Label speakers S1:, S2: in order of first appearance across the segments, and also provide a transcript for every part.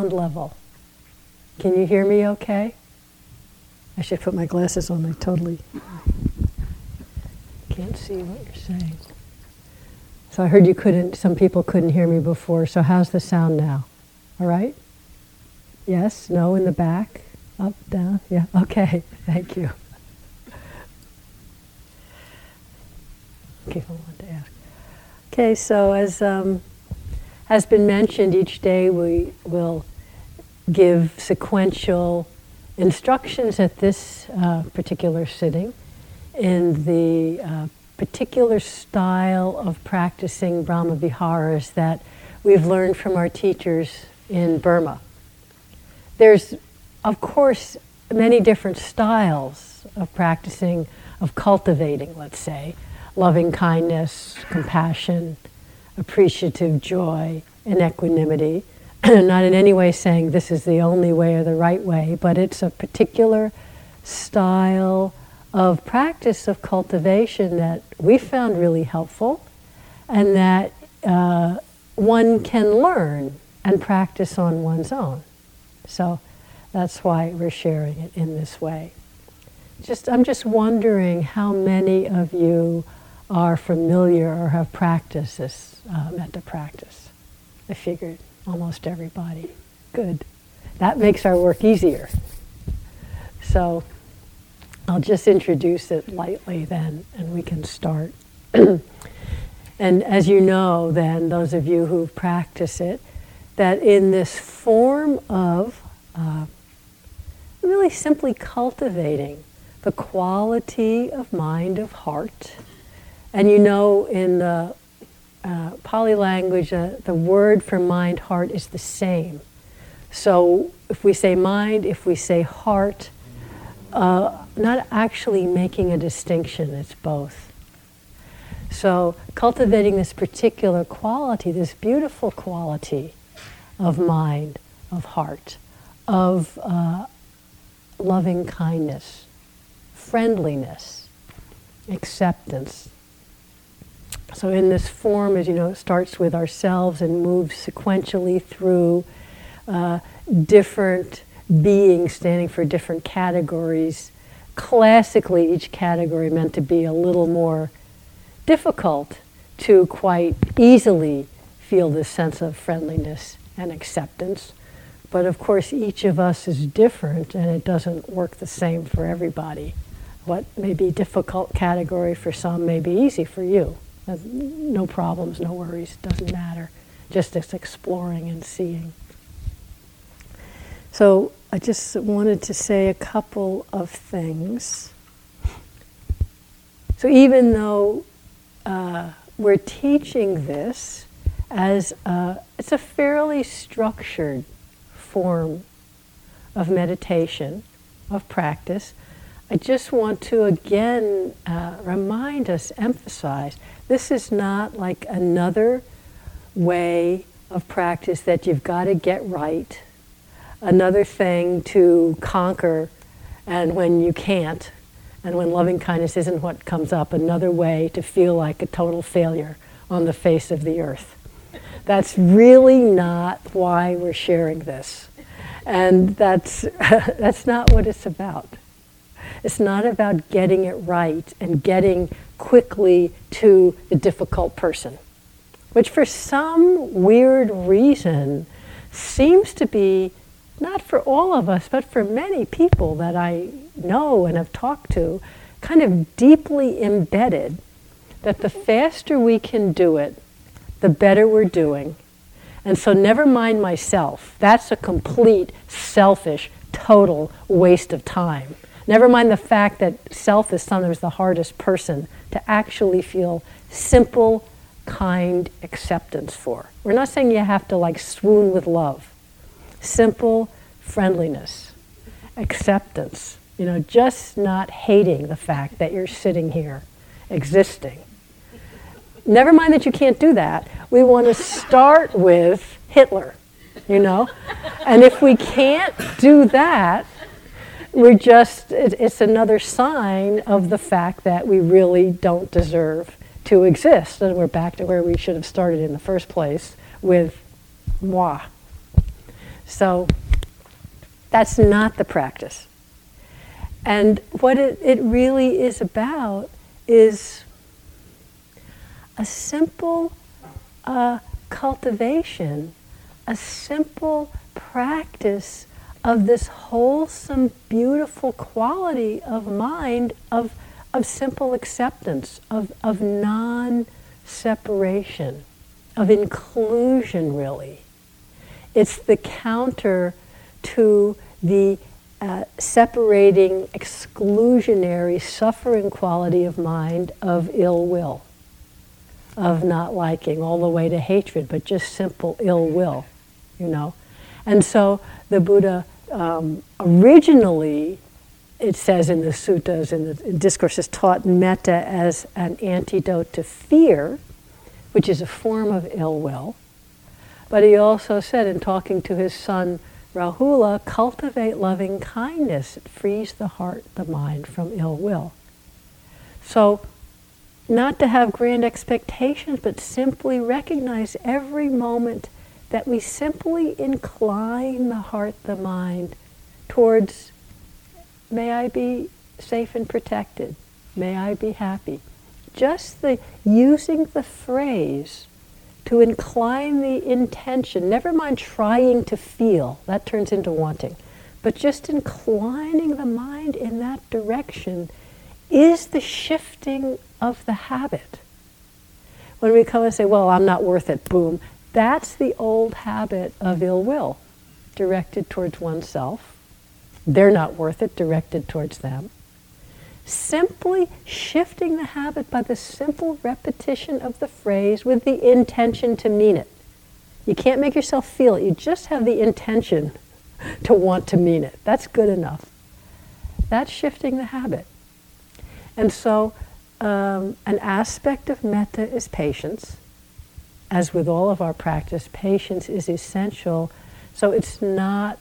S1: sound level? Can you hear me okay? I should put my glasses on. I totally can't see what you're saying. So I heard you couldn't, some people couldn't hear me before. So how's the sound now? All right? Yes? No? In the back? Up? Down? Yeah? Okay. Thank you. Okay, to ask. Okay, so as um, has been mentioned, each day we will give sequential instructions at this uh, particular sitting in the uh, particular style of practicing Brahma Viharas that we've learned from our teachers in Burma. There's, of course, many different styles of practicing, of cultivating, let's say, loving kindness, compassion, appreciative joy, and equanimity. Not in any way saying this is the only way or the right way, but it's a particular style of practice of cultivation that we found really helpful and that uh, one can learn and practice on one's own. So that's why we're sharing it in this way. Just, I'm just wondering how many of you are familiar or have practiced this uh, metta practice. I figured almost everybody. Good. That makes our work easier. So I'll just introduce it lightly then, and we can start. and as you know, then, those of you who practice it, that in this form of uh, really simply cultivating the quality of mind, of heart, and you know, in the uh, Pali language, uh, the word for mind, heart is the same. So if we say mind, if we say heart, uh, not actually making a distinction, it's both. So, cultivating this particular quality, this beautiful quality of mind, of heart, of uh, loving kindness, friendliness, acceptance. So, in this form, as you know, it starts with ourselves and moves sequentially through uh, different beings standing for different categories. Classically, each category meant to be a little more difficult to quite easily feel this sense of friendliness and acceptance. But of course, each of us is different and it doesn't work the same for everybody. What may be difficult category for some may be easy for you. No problems, no worries, doesn't matter. Just this exploring and seeing. So I just wanted to say a couple of things. So, even though uh, we're teaching this as a, it's a fairly structured form of meditation, of practice, I just want to again uh, remind us, emphasize this is not like another way of practice that you've got to get right another thing to conquer, and when you can't, and when loving kindness isn't what comes up, another way to feel like a total failure on the face of the earth. That's really not why we're sharing this. And that's, that's not what it's about. It's not about getting it right and getting quickly to the difficult person, which for some weird reason seems to be not for all of us, but for many people that I know and have talked to, kind of deeply embedded that the faster we can do it, the better we're doing. And so, never mind myself. That's a complete, selfish, total waste of time. Never mind the fact that self is sometimes the hardest person to actually feel simple, kind acceptance for. We're not saying you have to like swoon with love simple friendliness, acceptance, you know, just not hating the fact that you're sitting here existing. Never mind that you can't do that. We want to start with Hitler, you know? And if we can't do that, we're just, it's another sign of the fact that we really don't deserve to exist. And we're back to where we should have started in the first place with moi. So that's not the practice. And what it, it really is about is a simple uh, cultivation, a simple practice of this wholesome, beautiful quality of mind, of, of simple acceptance, of, of non separation, of inclusion, really. It's the counter to the uh, separating, exclusionary, suffering quality of mind of ill will, of not liking, all the way to hatred, but just simple ill will, you know. And so the Buddha um, originally, it says in the suttas, in the discourses, taught metta as an antidote to fear, which is a form of ill will. But he also said in talking to his son Rahula, cultivate loving kindness. It frees the heart, the mind from ill will. So, not to have grand expectations, but simply recognize every moment that we simply incline the heart, the mind towards, may I be safe and protected, may I be happy. Just the using the phrase to incline the intention, never mind trying to feel, that turns into wanting, but just inclining the mind in that direction is the shifting of the habit. When we come and say, well, I'm not worth it, boom, that's the old habit of ill will directed towards oneself. They're not worth it, directed towards them. Simply shifting the habit by the simple repetition of the phrase with the intention to mean it. You can't make yourself feel it, you just have the intention to want to mean it. That's good enough. That's shifting the habit. And so, um, an aspect of metta is patience as with all of our practice, patience is essential. So it's not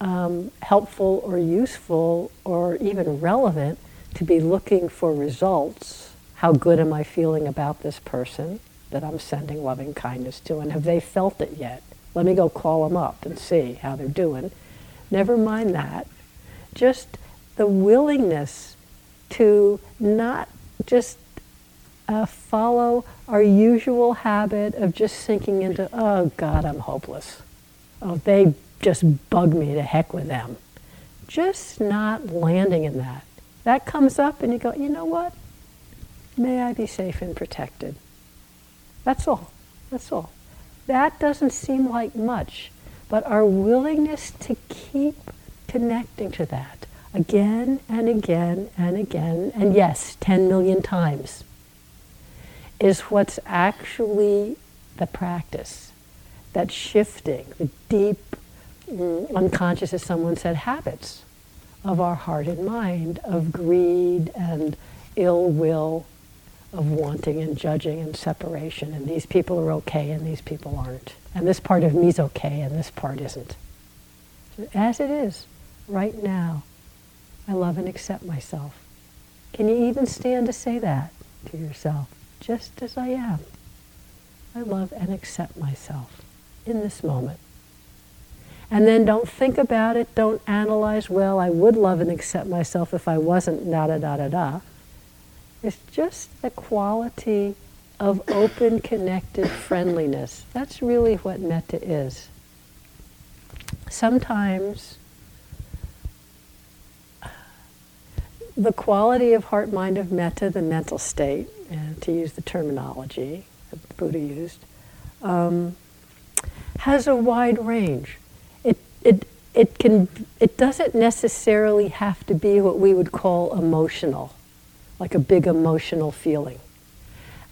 S1: um, helpful or useful or even relevant to be looking for results. How good am I feeling about this person that I'm sending loving kindness to? And have they felt it yet? Let me go call them up and see how they're doing. Never mind that. Just the willingness to not just uh, follow our usual habit of just sinking into, oh God, I'm hopeless. Oh, they just bug me to heck with them. Just not landing in that. That comes up and you go, you know what? May I be safe and protected. That's all. That's all. That doesn't seem like much, but our willingness to keep connecting to that again and again and again, and yes, 10 million times is what's actually the practice. That shifting, the deep mm, unconscious, as someone said, habits of our heart and mind, of greed and ill will, of wanting and judging and separation. And these people are okay and these people aren't. And this part of me is okay and this part isn't. As it is, right now, I love and accept myself. Can you even stand to say that to yourself? Just as I am. I love and accept myself in this moment. And then don't think about it, don't analyze, well, I would love and accept myself if I wasn't da da da da da. It's just the quality of open, connected friendliness. That's really what metta is. Sometimes the quality of heart, mind, of metta, the mental state, and to use the terminology that the Buddha used, um, has a wide range. It, it, it, can, it doesn't necessarily have to be what we would call emotional, like a big emotional feeling.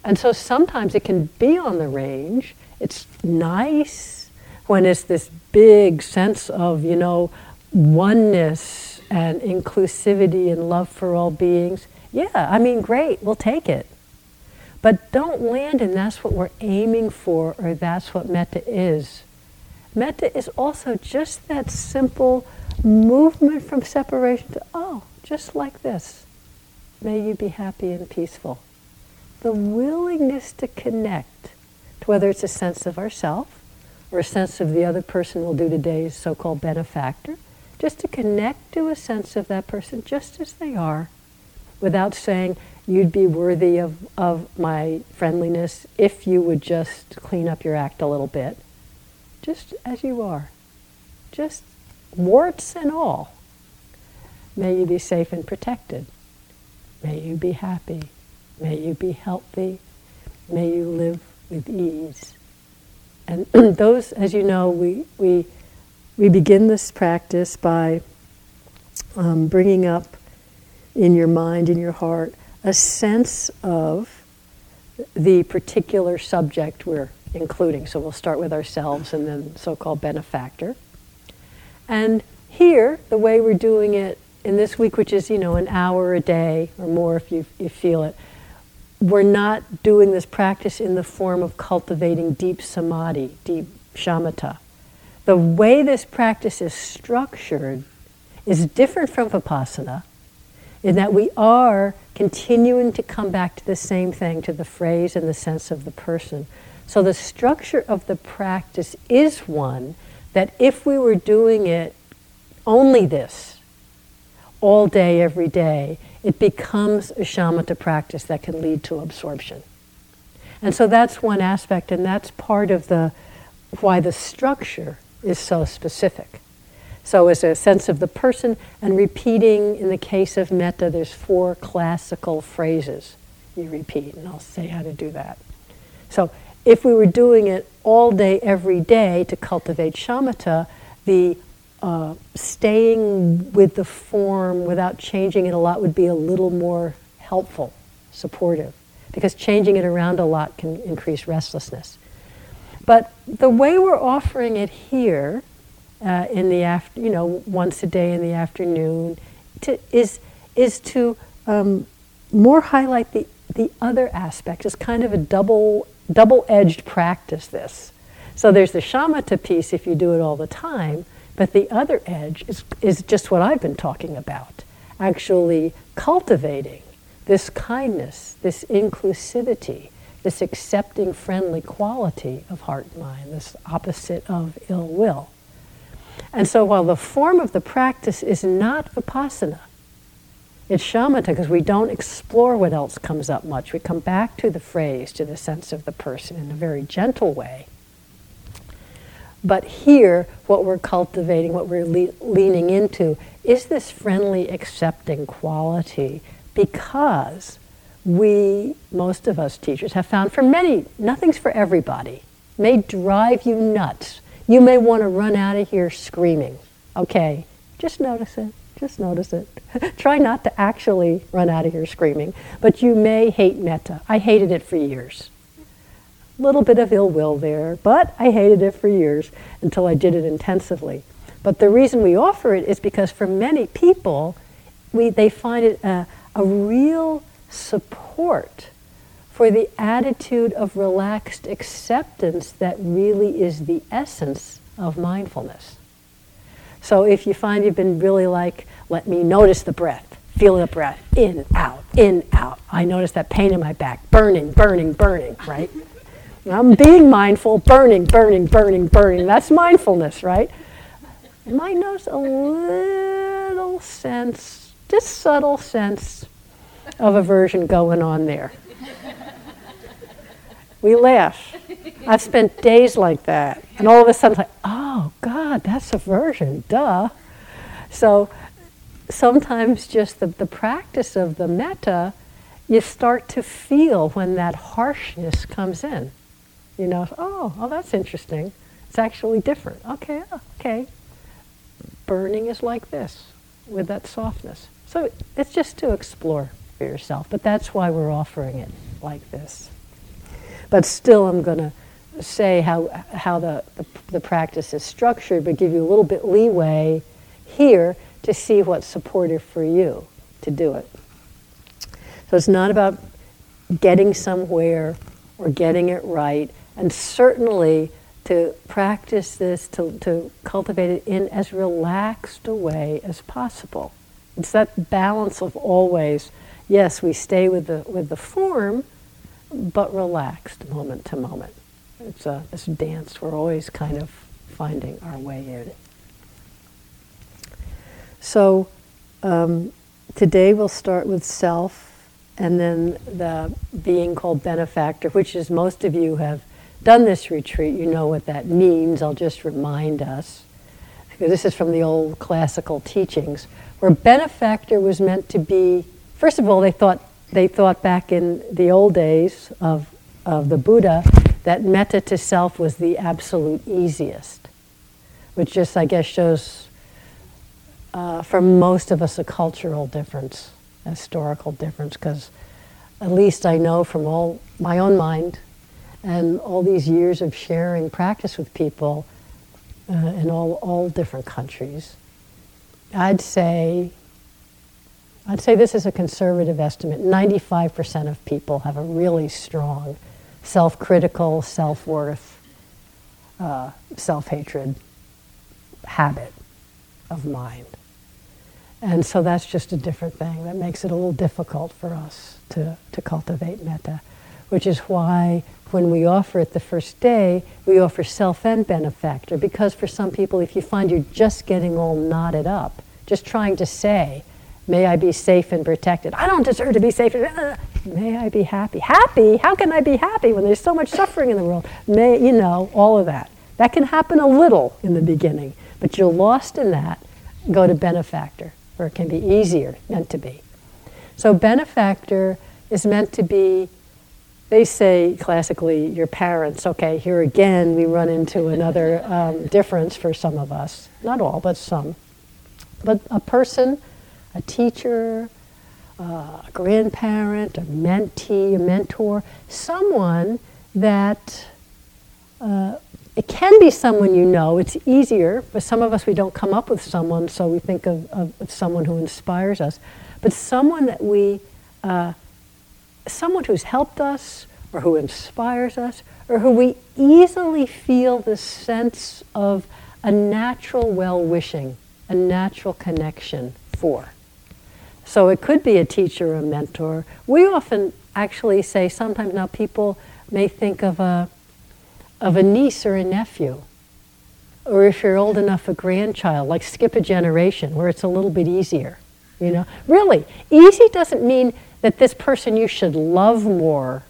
S1: And so sometimes it can be on the range. It's nice when it's this big sense of, you know, oneness and inclusivity and love for all beings. Yeah, I mean, great, we'll take it. But don't land in that's what we're aiming for or that's what metta is. Metta is also just that simple movement from separation to, oh, just like this. May you be happy and peaceful. The willingness to connect to whether it's a sense of ourself or a sense of the other person We'll do today's so called benefactor. Just to connect to a sense of that person just as they are without saying, you'd be worthy of, of my friendliness if you would just clean up your act a little bit. Just as you are. Just warts and all. May you be safe and protected. May you be happy. May you be healthy. May you live with ease. And those, as you know, we, we, we begin this practice by um, bringing up in your mind, in your heart, a sense of the particular subject we're including. So we'll start with ourselves and then so called benefactor. And here, the way we're doing it in this week, which is, you know, an hour a day or more if you, you feel it, we're not doing this practice in the form of cultivating deep samadhi, deep shamatha. The way this practice is structured is different from vipassana in that we are continuing to come back to the same thing, to the phrase and the sense of the person. So the structure of the practice is one that if we were doing it only this, all day, every day, it becomes a shamatha practice that can lead to absorption. And so that's one aspect, and that's part of the why the structure is so specific. So, as a sense of the person, and repeating in the case of metta, there's four classical phrases you repeat, and I'll say how to do that. So, if we were doing it all day, every day to cultivate shamatha, the uh, staying with the form without changing it a lot would be a little more helpful, supportive, because changing it around a lot can increase restlessness. But the way we're offering it here, uh, in the after, you know, once a day in the afternoon, to, is is to um, more highlight the the other aspect. It's kind of a double double edged practice. This, so there's the shamatha piece if you do it all the time, but the other edge is, is just what I've been talking about actually cultivating this kindness, this inclusivity, this accepting, friendly quality of heart and mind, this opposite of ill will. And so while the form of the practice is not vipassana, it's shamatha because we don't explore what else comes up much. We come back to the phrase, to the sense of the person in a very gentle way. But here, what we're cultivating, what we're le- leaning into, is this friendly, accepting quality because we, most of us teachers, have found for many, nothing's for everybody. may drive you nuts. You may want to run out of here screaming. Okay, just notice it. Just notice it. Try not to actually run out of here screaming, but you may hate metta. I hated it for years A little bit of ill will there, but I hated it for years until I did it intensively. But the reason we offer it is because for many people, we, they find it a, a real support for the attitude of relaxed acceptance that really is the essence of mindfulness. So if you find you've been really like, let me notice the breath, feel the breath, in, out, in, out. I notice that pain in my back, burning, burning, burning, right? I'm being mindful, burning, burning, burning, burning. That's mindfulness, right? You might notice a little sense, just subtle sense of aversion going on there. We laugh. I've spent days like that. And all of a sudden, it's like, oh, God, that's aversion, duh. So sometimes just the, the practice of the metta, you start to feel when that harshness comes in. You know, oh, oh, that's interesting. It's actually different. Okay, okay. Burning is like this with that softness. So it's just to explore for yourself. But that's why we're offering it like this. But still, I'm going to say how, how the, the, the, practice is structured, but give you a little bit leeway here to see what's supportive for you to do it. So it's not about getting somewhere or getting it right and certainly to practice this, to, to cultivate it in as relaxed a way as possible. It's that balance of always, yes, we stay with the, with the form, but relaxed moment to moment. It's a, this dance we're always kind of finding our way in. So um, today we'll start with self and then the being called benefactor, which is most of you have done this retreat, you know what that means. I'll just remind us. This is from the old classical teachings, where benefactor was meant to be, first of all, they thought, they thought back in the old days of, of the Buddha that metta to self was the absolute easiest, which just, I guess, shows uh, for most of us a cultural difference a historical difference because at least I know from all my own mind and all these years of sharing practice with people uh, in all, all different countries, I'd say, I'd say this is a conservative estimate. 95% of people have a really strong self-critical, self-worth, uh, self-hatred habit of mind. And so that's just a different thing that makes it a little difficult for us to, to cultivate metta, which is why when we offer it the first day, we offer self and benefactor. Because for some people, if you find you're just getting all knotted up, just trying to say, May I be safe and protected. I don't deserve to be safe. May I be happy. Happy? How can I be happy when there's so much suffering in the world? May, you know, all of that. That can happen a little in the beginning, but you're lost in that. Go to benefactor or it can be easier, meant to be. So, benefactor is meant to be, they say classically, your parents. Okay, here again, we run into another um, difference for some of us. Not all, but some. But a person, a teacher, uh, a grandparent, a mentee, a mentor, someone that uh, it can be someone you know. It's easier, but some of us, we don't come up with someone, so we think of, of, of someone who inspires us. But someone that we, uh, someone who's helped us, or who inspires us, or who we easily feel the sense of a natural well wishing, a natural connection for. So it could be a teacher or a mentor. We often actually say sometimes now people may think of a of a niece or a nephew. Or if you're old enough, a grandchild, like skip a generation where it's a little bit easier. You know, really, easy doesn't mean that this person you should love more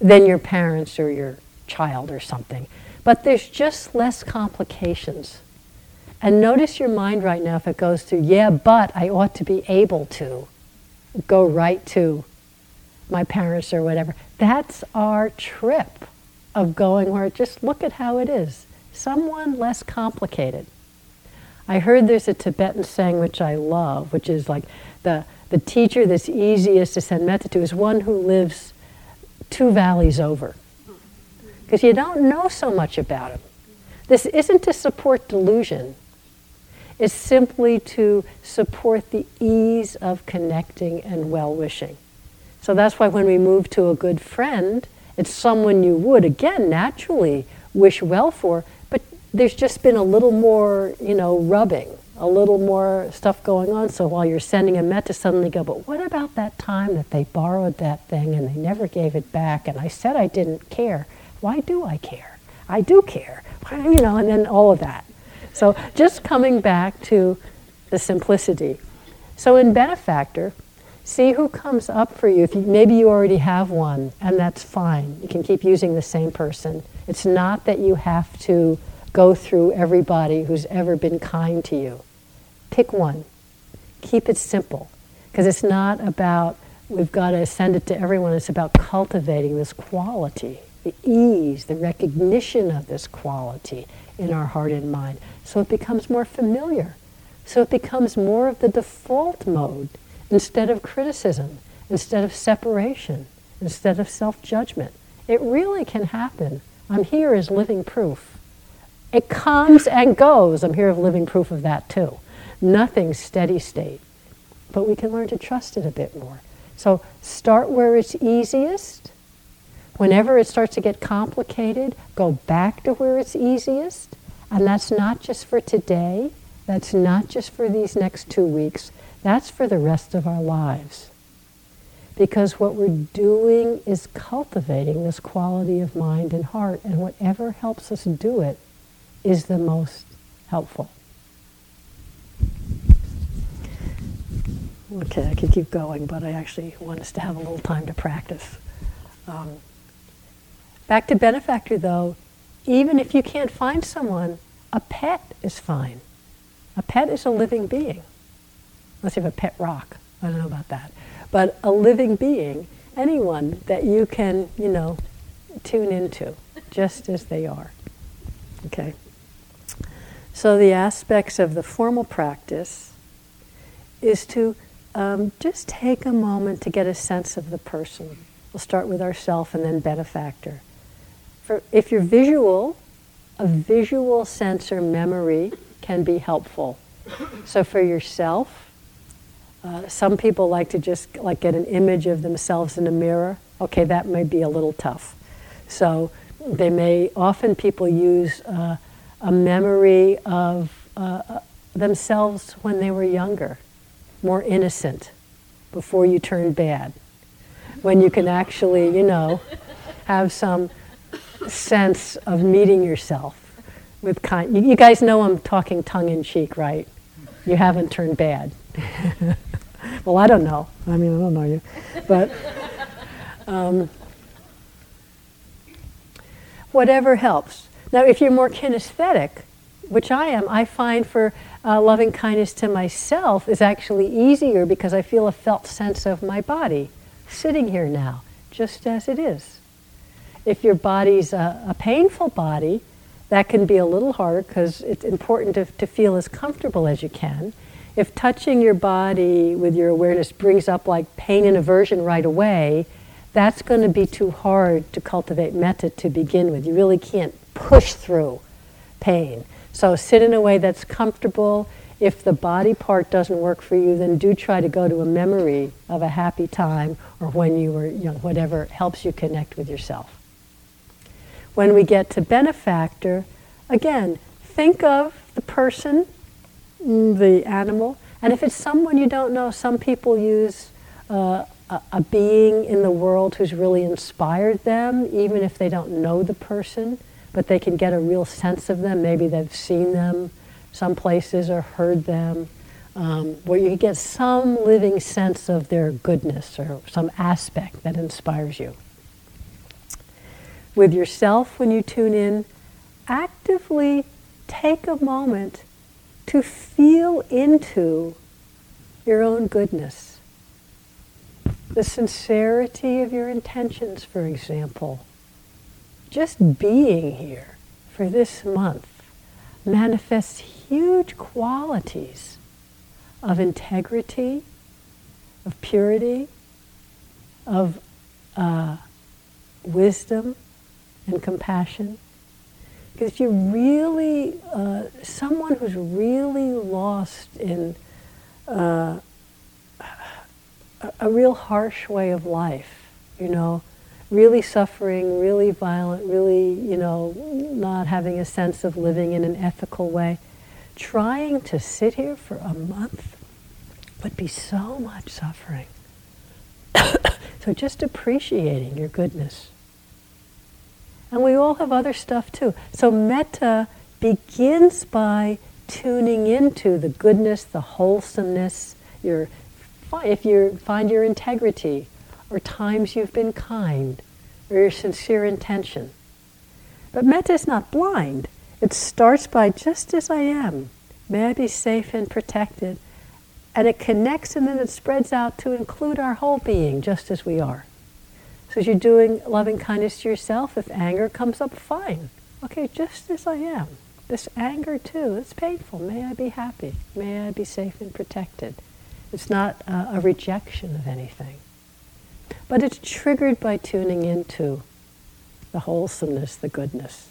S1: than your parents or your child or something. But there's just less complications. And notice your mind right now if it goes to, yeah, but I ought to be able to go right to my parents or whatever. That's our trip of going where just look at how it is. Someone less complicated. I heard there's a Tibetan saying which I love, which is like the, the teacher that's easiest to send metta to is one who lives two valleys over. Because you don't know so much about him. This isn't to support delusion, it's simply to support the ease of connecting and well wishing. So that's why when we move to a good friend, it's someone you would, again, naturally wish well for, but there's just been a little more, you know, rubbing, a little more stuff going on. So while you're sending a metta, suddenly go, but what about that time that they borrowed that thing and they never gave it back? And I said I didn't care. Why do I care? I do care. You know, and then all of that. So just coming back to the simplicity. So in benefactor, See who comes up for you. If you, maybe you already have one, and that's fine. You can keep using the same person. It's not that you have to go through everybody who's ever been kind to you. Pick one. Keep it simple, because it's not about we've got to send it to everyone. It's about cultivating this quality, the ease, the recognition of this quality in our heart and mind, so it becomes more familiar. So it becomes more of the default mode instead of criticism, instead of separation, instead of self judgment. It really can happen. I'm here as living proof. It comes and goes. I'm here as living proof of that too. Nothing's steady state. But we can learn to trust it a bit more. So start where it's easiest. Whenever it starts to get complicated, go back to where it's easiest. And that's not just for today, that's not just for these next two weeks, that's for the rest of our lives. because what we're doing is cultivating this quality of mind and heart, and whatever helps us do it is the most helpful. Okay, I could keep going, but I actually want us to have a little time to practice. Um, back to benefactor, though, even if you can't find someone, a pet is fine. A pet is a living being. Unless you have a pet rock. I don't know about that but a living being, anyone that you can, you know, tune into just as they are. Okay? So, the aspects of the formal practice is to um, just take a moment to get a sense of the person. We'll start with ourself and then benefactor. For, if you're visual, a visual sense or memory can be helpful. So, for yourself, uh, some people like to just like get an image of themselves in a mirror. Okay, that may be a little tough. So they may often people use uh, a memory of uh, uh, themselves when they were younger, more innocent, before you turned bad, when you can actually, you know, have some sense of meeting yourself with kind. You, you guys know I'm talking tongue in cheek, right? You haven't turned bad. well, I don't know. I mean, I don't know you. But um, whatever helps. Now, if you're more kinesthetic, which I am, I find for uh, loving kindness to myself is actually easier because I feel a felt sense of my body sitting here now, just as it is. If your body's a, a painful body, that can be a little harder because it's important to, to feel as comfortable as you can if touching your body with your awareness brings up like pain and aversion right away, that's going to be too hard to cultivate metta to begin with. You really can't push through pain. So sit in a way that's comfortable. If the body part doesn't work for you, then do try to go to a memory of a happy time or when you were, you know, whatever helps you connect with yourself. When we get to benefactor, again, think of the person the animal. And if it's someone you don't know, some people use uh, a, a, being in the world who's really inspired them, even if they don't know the person, but they can get a real sense of them. Maybe they've seen them some places or heard them, um, where you get some living sense of their goodness or some aspect that inspires you. With yourself, when you tune in, actively take a moment to feel into your own goodness. The sincerity of your intentions, for example. Just being here for this month manifests huge qualities of integrity, of purity, of uh, wisdom and compassion. Because if you're really uh, someone who's really lost in uh, a real harsh way of life, you know, really suffering, really violent, really, you know, not having a sense of living in an ethical way, trying to sit here for a month would be so much suffering. so just appreciating your goodness and we all have other stuff too. So metta begins by tuning into the goodness, the wholesomeness, your, if you find your integrity, or times you've been kind, or your sincere intention. But metta is not blind. It starts by just as I am. May I be safe and protected. And it connects and then it spreads out to include our whole being just as we are. As you're doing loving kindness to yourself, if anger comes up, fine. Okay, just as I am. This anger too, it's painful. May I be happy. May I be safe and protected. It's not a rejection of anything. But it's triggered by tuning into the wholesomeness, the goodness.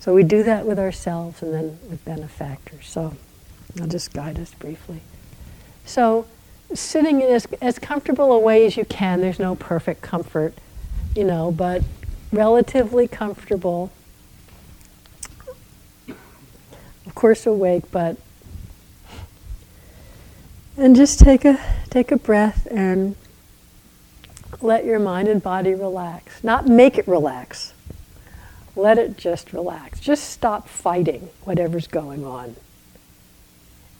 S1: So we do that with ourselves and then with benefactors. So I'll just guide us briefly. So sitting in as, as comfortable a way as you can. There's no perfect comfort, you know, but relatively comfortable. Of course, awake, but and just take a take a breath and let your mind and body relax. Not make it relax. Let it just relax. Just stop fighting whatever's going on.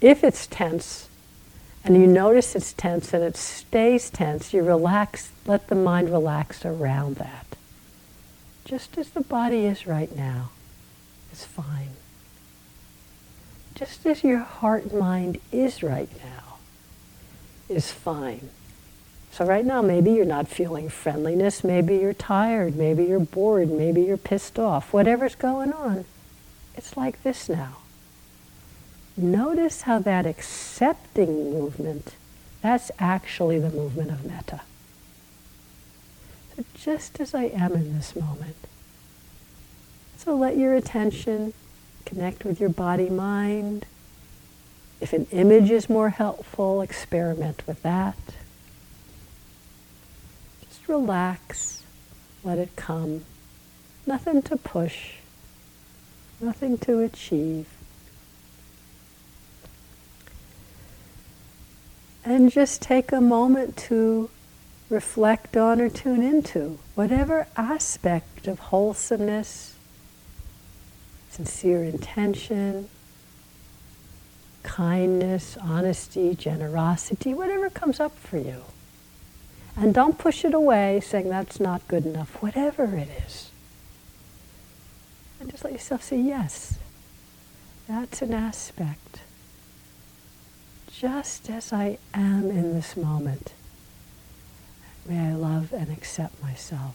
S1: If it's tense, and you notice it's tense and it stays tense, you relax, let the mind relax around that. Just as the body is right now, it's fine. Just as your heart and mind is right now, is fine. So, right now, maybe you're not feeling friendliness, maybe you're tired, maybe you're bored, maybe you're pissed off. Whatever's going on, it's like this now. Notice how that accepting movement, that's actually the movement of metta. So, just as I am in this moment. So, let your attention connect with your body mind. If an image is more helpful, experiment with that Just relax, let it come. Nothing to push, nothing to achieve. And just take a moment to reflect on or tune into whatever aspect of wholesomeness, sincere intention, kindness, honesty, generosity, whatever comes up for you. And don't push it away saying that's not good enough, whatever it is. And just let yourself say, yes, that's an aspect. Just as I am in this moment, may I love and accept myself.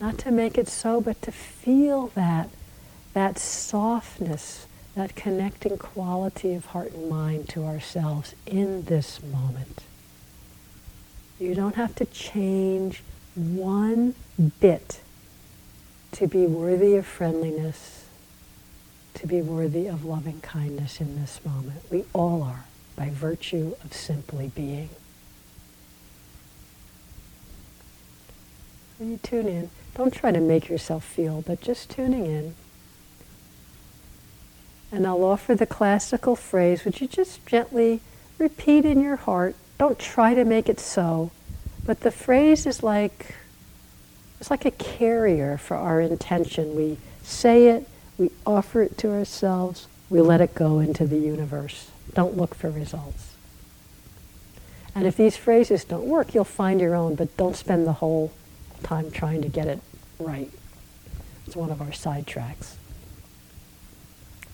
S1: Not to make it so, but to feel that, that softness, that connecting quality of heart and mind to ourselves in this moment. You don't have to change one bit to be worthy of friendliness, to be worthy of loving kindness in this moment. We all are by virtue of simply being. When you tune in, don't try to make yourself feel, but just tuning in. And I'll offer the classical phrase, which you just gently repeat in your heart don't try to make it so. But the phrase is like it's like a carrier for our intention. We say it, we offer it to ourselves, we let it go into the universe. Don't look for results. And if these phrases don't work, you'll find your own, but don't spend the whole time trying to get it right. It's one of our sidetracks.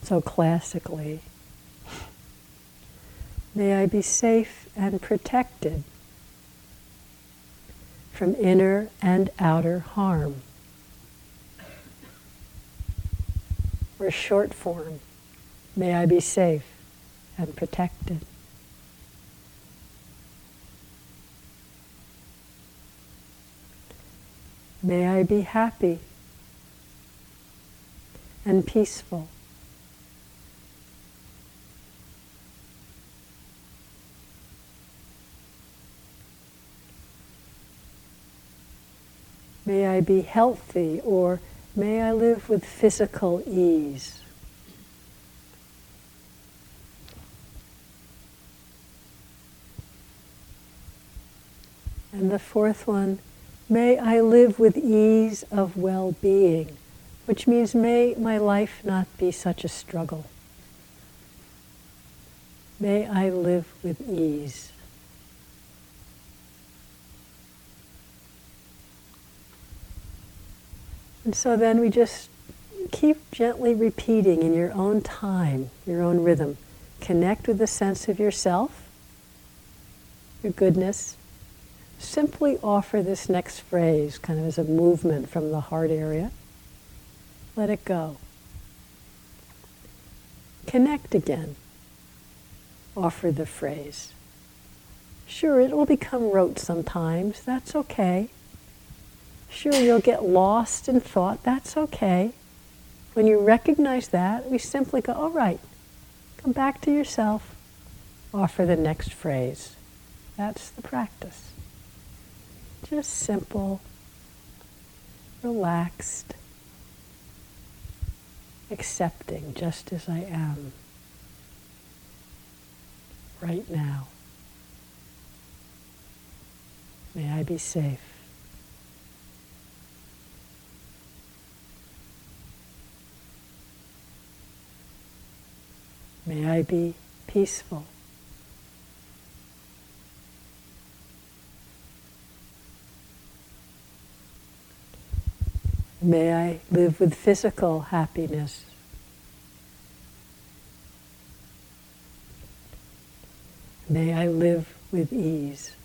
S1: So classically, May I be safe and protected from inner and outer harm. Or short form, may I be safe and protected. May I be happy and peaceful. May I be healthy, or may I live with physical ease. And the fourth one, may I live with ease of well being, which means may my life not be such a struggle. May I live with ease. And so then we just keep gently repeating in your own time, your own rhythm. Connect with the sense of yourself, your goodness. Simply offer this next phrase kind of as a movement from the heart area. Let it go. Connect again. Offer the phrase. Sure, it will become rote sometimes. That's okay. Sure, you'll get lost in thought. That's okay. When you recognize that, we simply go, all right, come back to yourself, offer the next phrase. That's the practice. Just simple, relaxed, accepting just as I am right now. May I be safe. May I be peaceful. May I live with physical happiness. May I live with ease.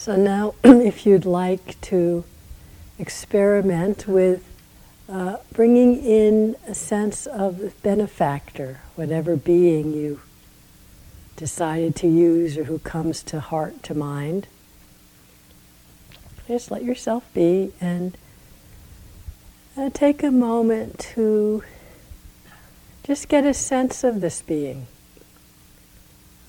S1: So now, if you'd like to experiment with uh, bringing in a sense of benefactor, whatever being you decided to use or who comes to heart to mind, just let yourself be and uh, take a moment to just get a sense of this being.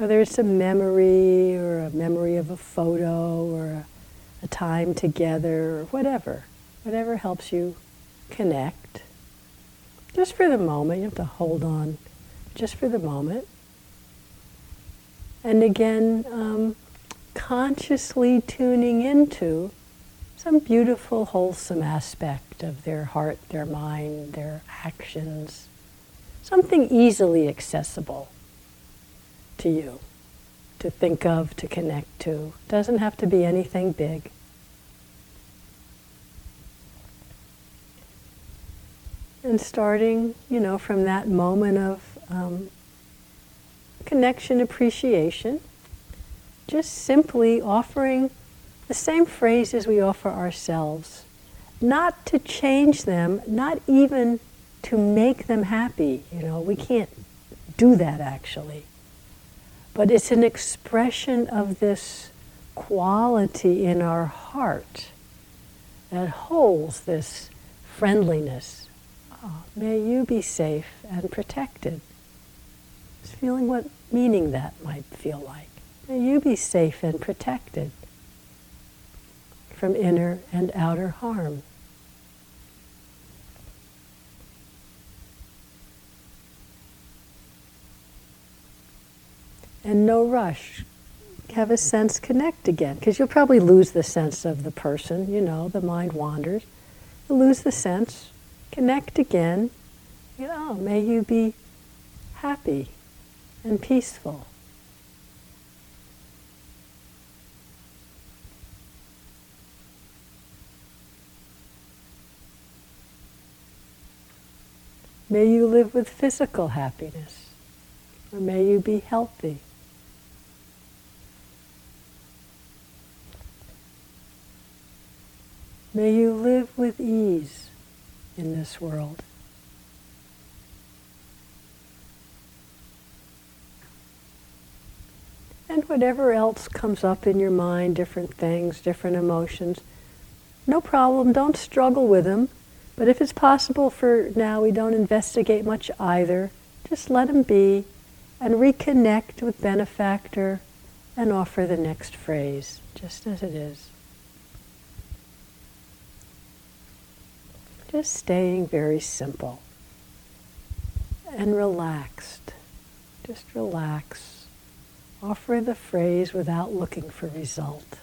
S1: Whether it's a memory or a memory of a photo or a, a time together or whatever, whatever helps you connect. Just for the moment, you have to hold on just for the moment. And again, um, consciously tuning into some beautiful, wholesome aspect of their heart, their mind, their actions, something easily accessible to you to think of, to connect to. Doesn't have to be anything big. And starting, you know, from that moment of um, connection, appreciation, just simply offering the same phrases we offer ourselves, not to change them, not even to make them happy. You know, we can't do that actually. But it's an expression of this quality in our heart that holds this friendliness. Oh, may you be safe and protected. Just feeling what meaning that might feel like. May you be safe and protected from inner and outer harm. And no rush. Have a sense connect again, because you'll probably lose the sense of the person, you know, the mind wanders. You'll lose the sense, connect again. You know, may you be happy and peaceful. May you live with physical happiness, or may you be healthy. May you live with ease in this world. And whatever else comes up in your mind, different things, different emotions, no problem, don't struggle with them. But if it's possible for now, we don't investigate much either. Just let them be and reconnect with benefactor and offer the next phrase, just as it is. Just staying very simple and relaxed. Just relax. Offer the phrase without looking for result.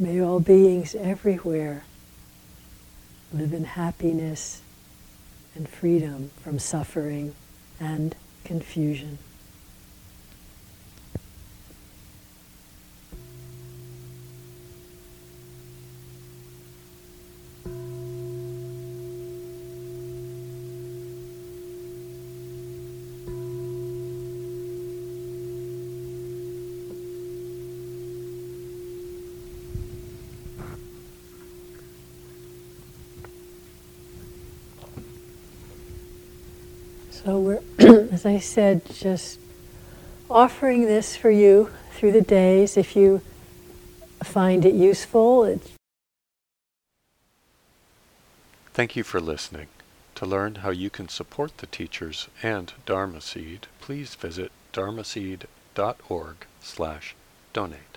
S1: May all beings everywhere live in happiness and freedom from suffering and confusion. So we're, as I said, just offering this for you through the days. If you find it useful, it's
S2: Thank you for listening. To learn how you can support the teachers and Dharma Seed, please visit dharma dharmaseed.org slash donate.